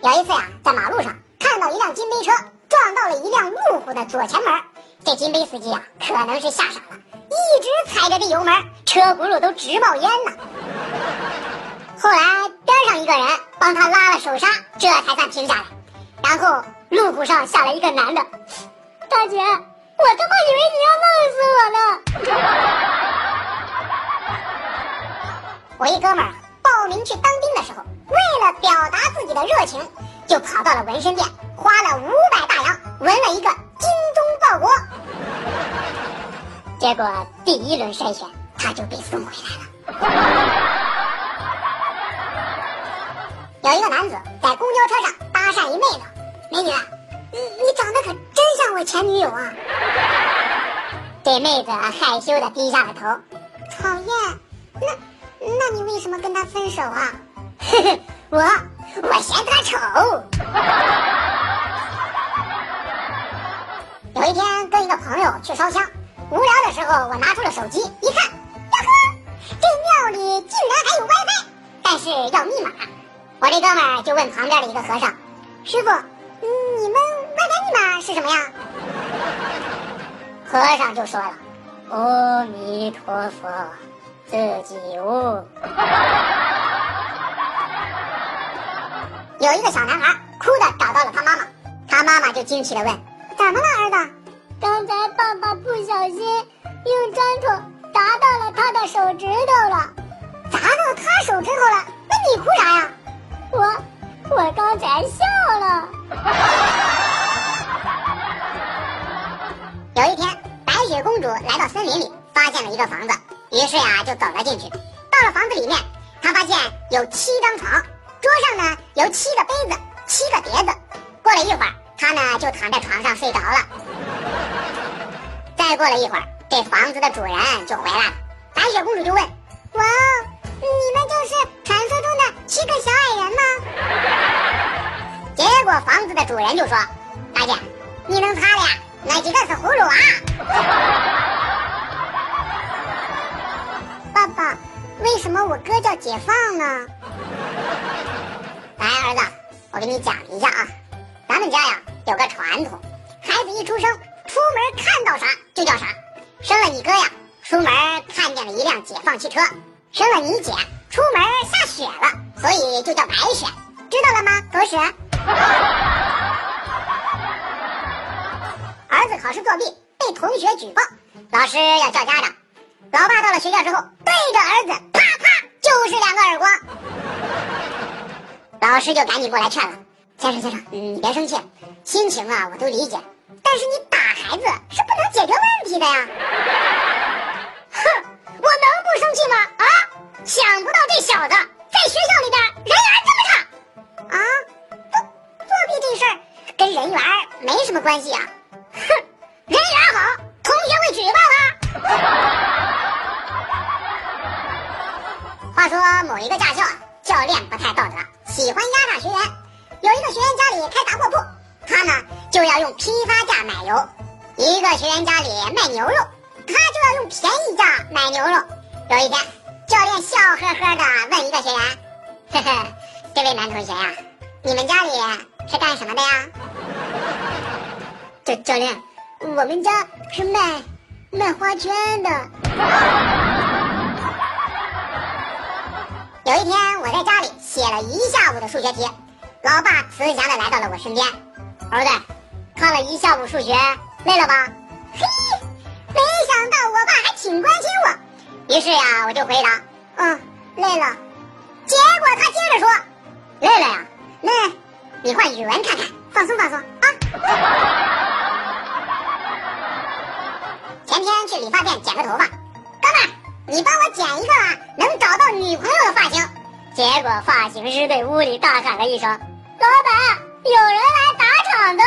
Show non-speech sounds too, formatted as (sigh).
有一次呀，在马路上看到一辆金杯车撞到了一辆路虎的左前门，这金杯司机啊，可能是吓傻了，一直踩着这油门，车轱辘都直冒烟呢。后来边上一个人帮他拉了手刹，这才算停下来。然后路虎上下来一个男的，大姐，我他妈以为你要弄死我呢。(laughs) 我一哥们儿报名去当兵的时候，为了表达自己的热情，就跑到了纹身店，花了五百大洋纹了一个精忠报国。(laughs) 结果第一轮筛选，他就被送回来了。有一个男子在公交车上搭讪一妹子，美女，你你长得可真像我前女友啊！这妹子害羞的低下了头，讨厌，那那你为什么跟他分手啊？(laughs) 我我嫌他丑。有一天跟一个朋友去烧香，无聊的时候我拿出了手机一看，呀呵，这庙里竟然还有 WiFi，但是要密码。我这哥们儿就问旁边的一个和尚：“师傅，嗯你们 WiFi 密码是什么呀？” (laughs) 和尚就说了：“阿弥陀佛，自己悟。”有一个小男孩哭的找到了他妈妈，他妈妈就惊奇的问：“怎么了，儿子？”刚才爸爸不小心用砖头砸到了他的手指头了，砸到他手指头了？那你哭啥呀？我我刚才笑了。(laughs) 有一天，白雪公主来到森林里，发现了一个房子，于是呀就走了进去。到了房子里面，她发现有七张床，桌上呢有七个杯子、七个碟子。过了一会儿，他呢就躺在床上睡着了。再过了一会儿，这房子的主人就回来了，白雪公主就问：“哇哦，你们就是传说中的七个小矮人吗？”结果房子的主人就说：“大姐，你能擦的呀？那几个是葫芦娃。”爸爸，为什么我哥叫解放呢？儿子，我给你讲一下啊，咱们家呀有个传统，孩子一出生，出门看到啥就叫啥。生了你哥呀，出门看见了一辆解放汽车；生了你姐，出门下雪了，所以就叫白雪，知道了吗？狗屎！儿子考试作弊被同学举报，老师要叫家长。老爸到了学校之后，对着儿子啪啪就是两个耳光。老师就赶紧过来劝了：“先生先生，嗯，你别生气，心情啊我都理解，但是你打孩子是不能解决问题的呀。”哼，我能不生气吗？啊，想不到这小子在学校里边人缘这么差啊！作作弊这事儿跟人缘没什么关系啊。哼，人缘好，同学会举报他。(laughs) 话说某一个驾校，教练不太道德，喜欢压榨学员。有一个学员家里开杂货铺，他呢就要用批发价买油；一个学员家里卖牛肉，他就要用便宜价买牛肉。有一天，教练笑呵呵的问一个学员：“ (laughs) 呵呵，这位男同学呀，你们家里是干什么的呀？” (laughs) 教教练，我们家是卖卖花圈的。有一天，我在家里写了一下午的数学题，老爸慈祥的来到了我身边，儿子，看了一下午数学，累了吧？嘿，没想到我爸还挺关心我，于是呀，我就回答，嗯，累了。结果他接着说，累了呀，那你换语文看看，放松放松啊。前天去理发店剪个头发，哥们，你帮我剪一个吧能找到女朋友的发型。结果发型师对屋里大喊了一声：“老板，有人来打场子。”